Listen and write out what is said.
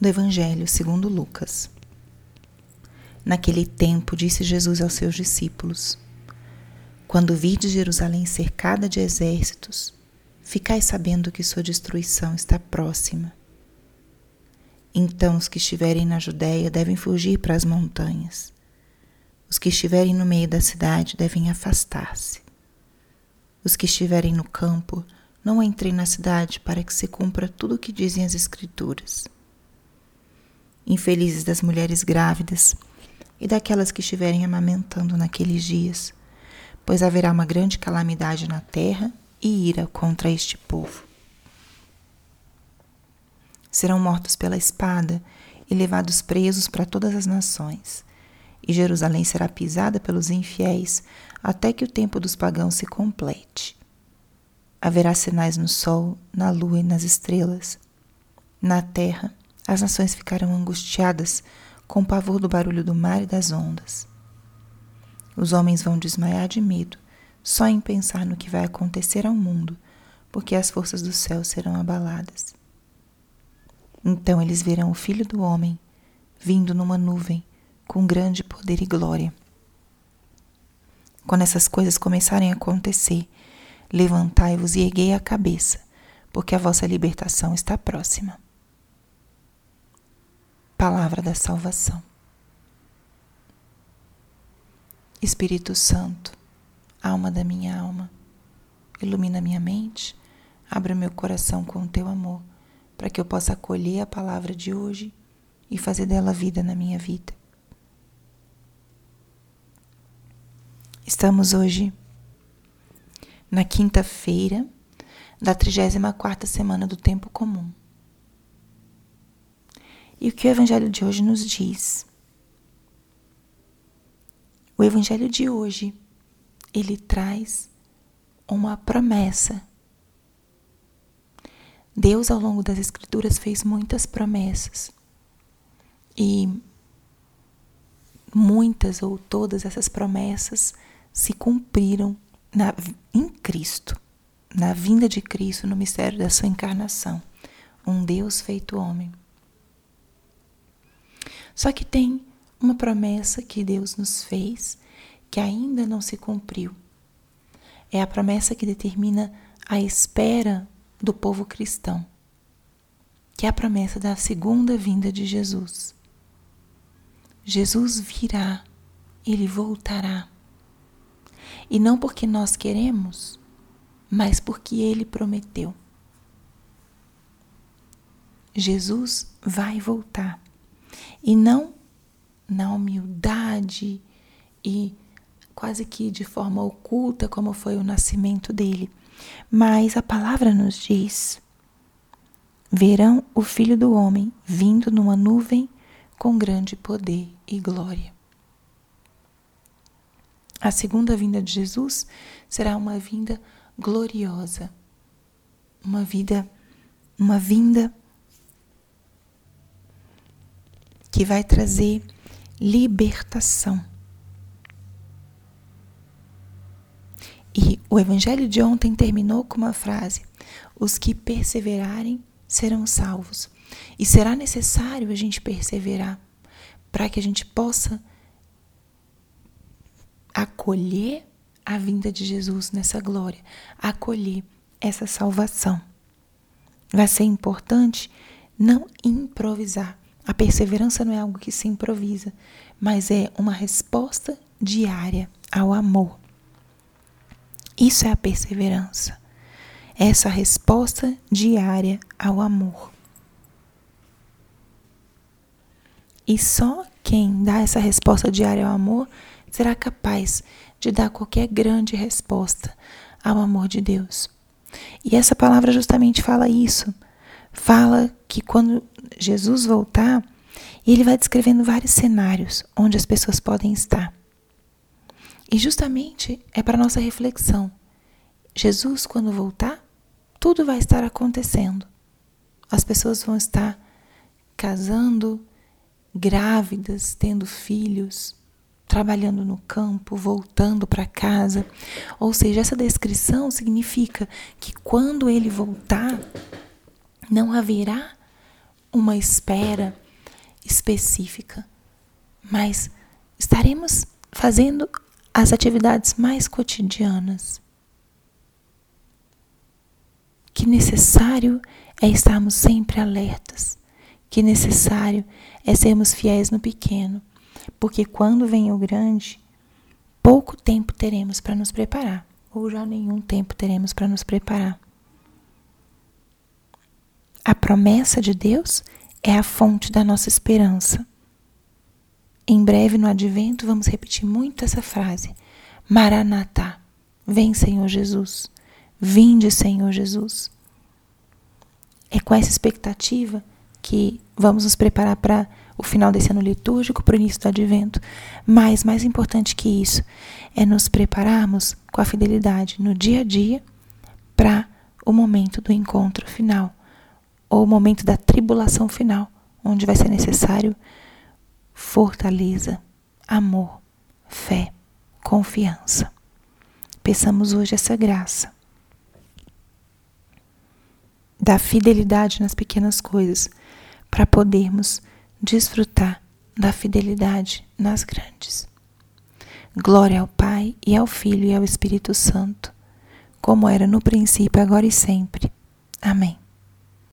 do Evangelho segundo Lucas. Naquele tempo disse Jesus aos seus discípulos: Quando vides Jerusalém cercada de exércitos, ficai sabendo que sua destruição está próxima. Então os que estiverem na Judéia devem fugir para as montanhas. Os que estiverem no meio da cidade devem afastar-se. Os que estiverem no campo, não entrem na cidade para que se cumpra tudo o que dizem as Escrituras. Infelizes das mulheres grávidas e daquelas que estiverem amamentando naqueles dias, pois haverá uma grande calamidade na terra e ira contra este povo. Serão mortos pela espada e levados presos para todas as nações, e Jerusalém será pisada pelos infiéis até que o tempo dos pagãos se complete. Haverá sinais no sol, na lua e nas estrelas. Na terra, as nações ficarão angustiadas com o pavor do barulho do mar e das ondas. Os homens vão desmaiar de medo só em pensar no que vai acontecer ao mundo, porque as forças do céu serão abaladas. Então eles verão o Filho do Homem vindo numa nuvem com grande poder e glória. Quando essas coisas começarem a acontecer, levantai-vos e erguei a cabeça, porque a vossa libertação está próxima. Palavra da salvação. Espírito Santo, alma da minha alma, ilumina minha mente, abre meu coração com o teu amor, para que eu possa acolher a palavra de hoje e fazer dela vida na minha vida. Estamos hoje na quinta-feira da 34ª semana do tempo comum. E o que o evangelho de hoje nos diz? O evangelho de hoje, ele traz uma promessa. Deus ao longo das escrituras fez muitas promessas. E muitas ou todas essas promessas se cumpriram na, em Cristo, na vinda de Cristo, no mistério da sua encarnação. Um Deus feito homem. Só que tem uma promessa que Deus nos fez que ainda não se cumpriu. É a promessa que determina a espera do povo cristão, que é a promessa da segunda vinda de Jesus. Jesus virá, ele voltará. E não porque nós queremos, mas porque ele prometeu. Jesus vai voltar. E não na humildade e quase que de forma oculta, como foi o nascimento dele. Mas a palavra nos diz: verão o Filho do Homem vindo numa nuvem com grande poder e glória. A segunda vinda de Jesus será uma vinda gloriosa, uma vida, uma vinda que vai trazer libertação. E o evangelho de ontem terminou com uma frase: os que perseverarem serão salvos. E será necessário a gente perseverar para que a gente possa acolher a vinda de Jesus nessa glória, acolher essa salvação. Vai ser importante não improvisar. A perseverança não é algo que se improvisa, mas é uma resposta diária ao amor. Isso é a perseverança. Essa resposta diária ao amor. E só quem dá essa resposta diária ao amor será capaz de dar qualquer grande resposta ao amor de Deus. E essa palavra justamente fala isso. Fala que quando Jesus voltar, ele vai descrevendo vários cenários onde as pessoas podem estar. E justamente é para nossa reflexão. Jesus, quando voltar, tudo vai estar acontecendo. As pessoas vão estar casando, grávidas, tendo filhos, trabalhando no campo, voltando para casa. Ou seja, essa descrição significa que quando ele voltar, não haverá uma espera específica, mas estaremos fazendo as atividades mais cotidianas. Que necessário é estarmos sempre alertas, que necessário é sermos fiéis no pequeno, porque quando vem o grande, pouco tempo teremos para nos preparar, ou já nenhum tempo teremos para nos preparar. A promessa de Deus é a fonte da nossa esperança. Em breve, no advento, vamos repetir muito essa frase: Maranatá, vem Senhor Jesus, vinde Senhor Jesus. É com essa expectativa que vamos nos preparar para o final desse ano litúrgico, para o início do advento. Mas, mais importante que isso, é nos prepararmos com a fidelidade no dia a dia para o momento do encontro final, ou o momento da tribulação final, onde vai ser necessário fortaleza, amor, fé, confiança. Peçamos hoje essa graça da fidelidade nas pequenas coisas, para podermos desfrutar da fidelidade nas grandes. Glória ao Pai e ao Filho e ao Espírito Santo, como era no princípio, agora e sempre. Amém.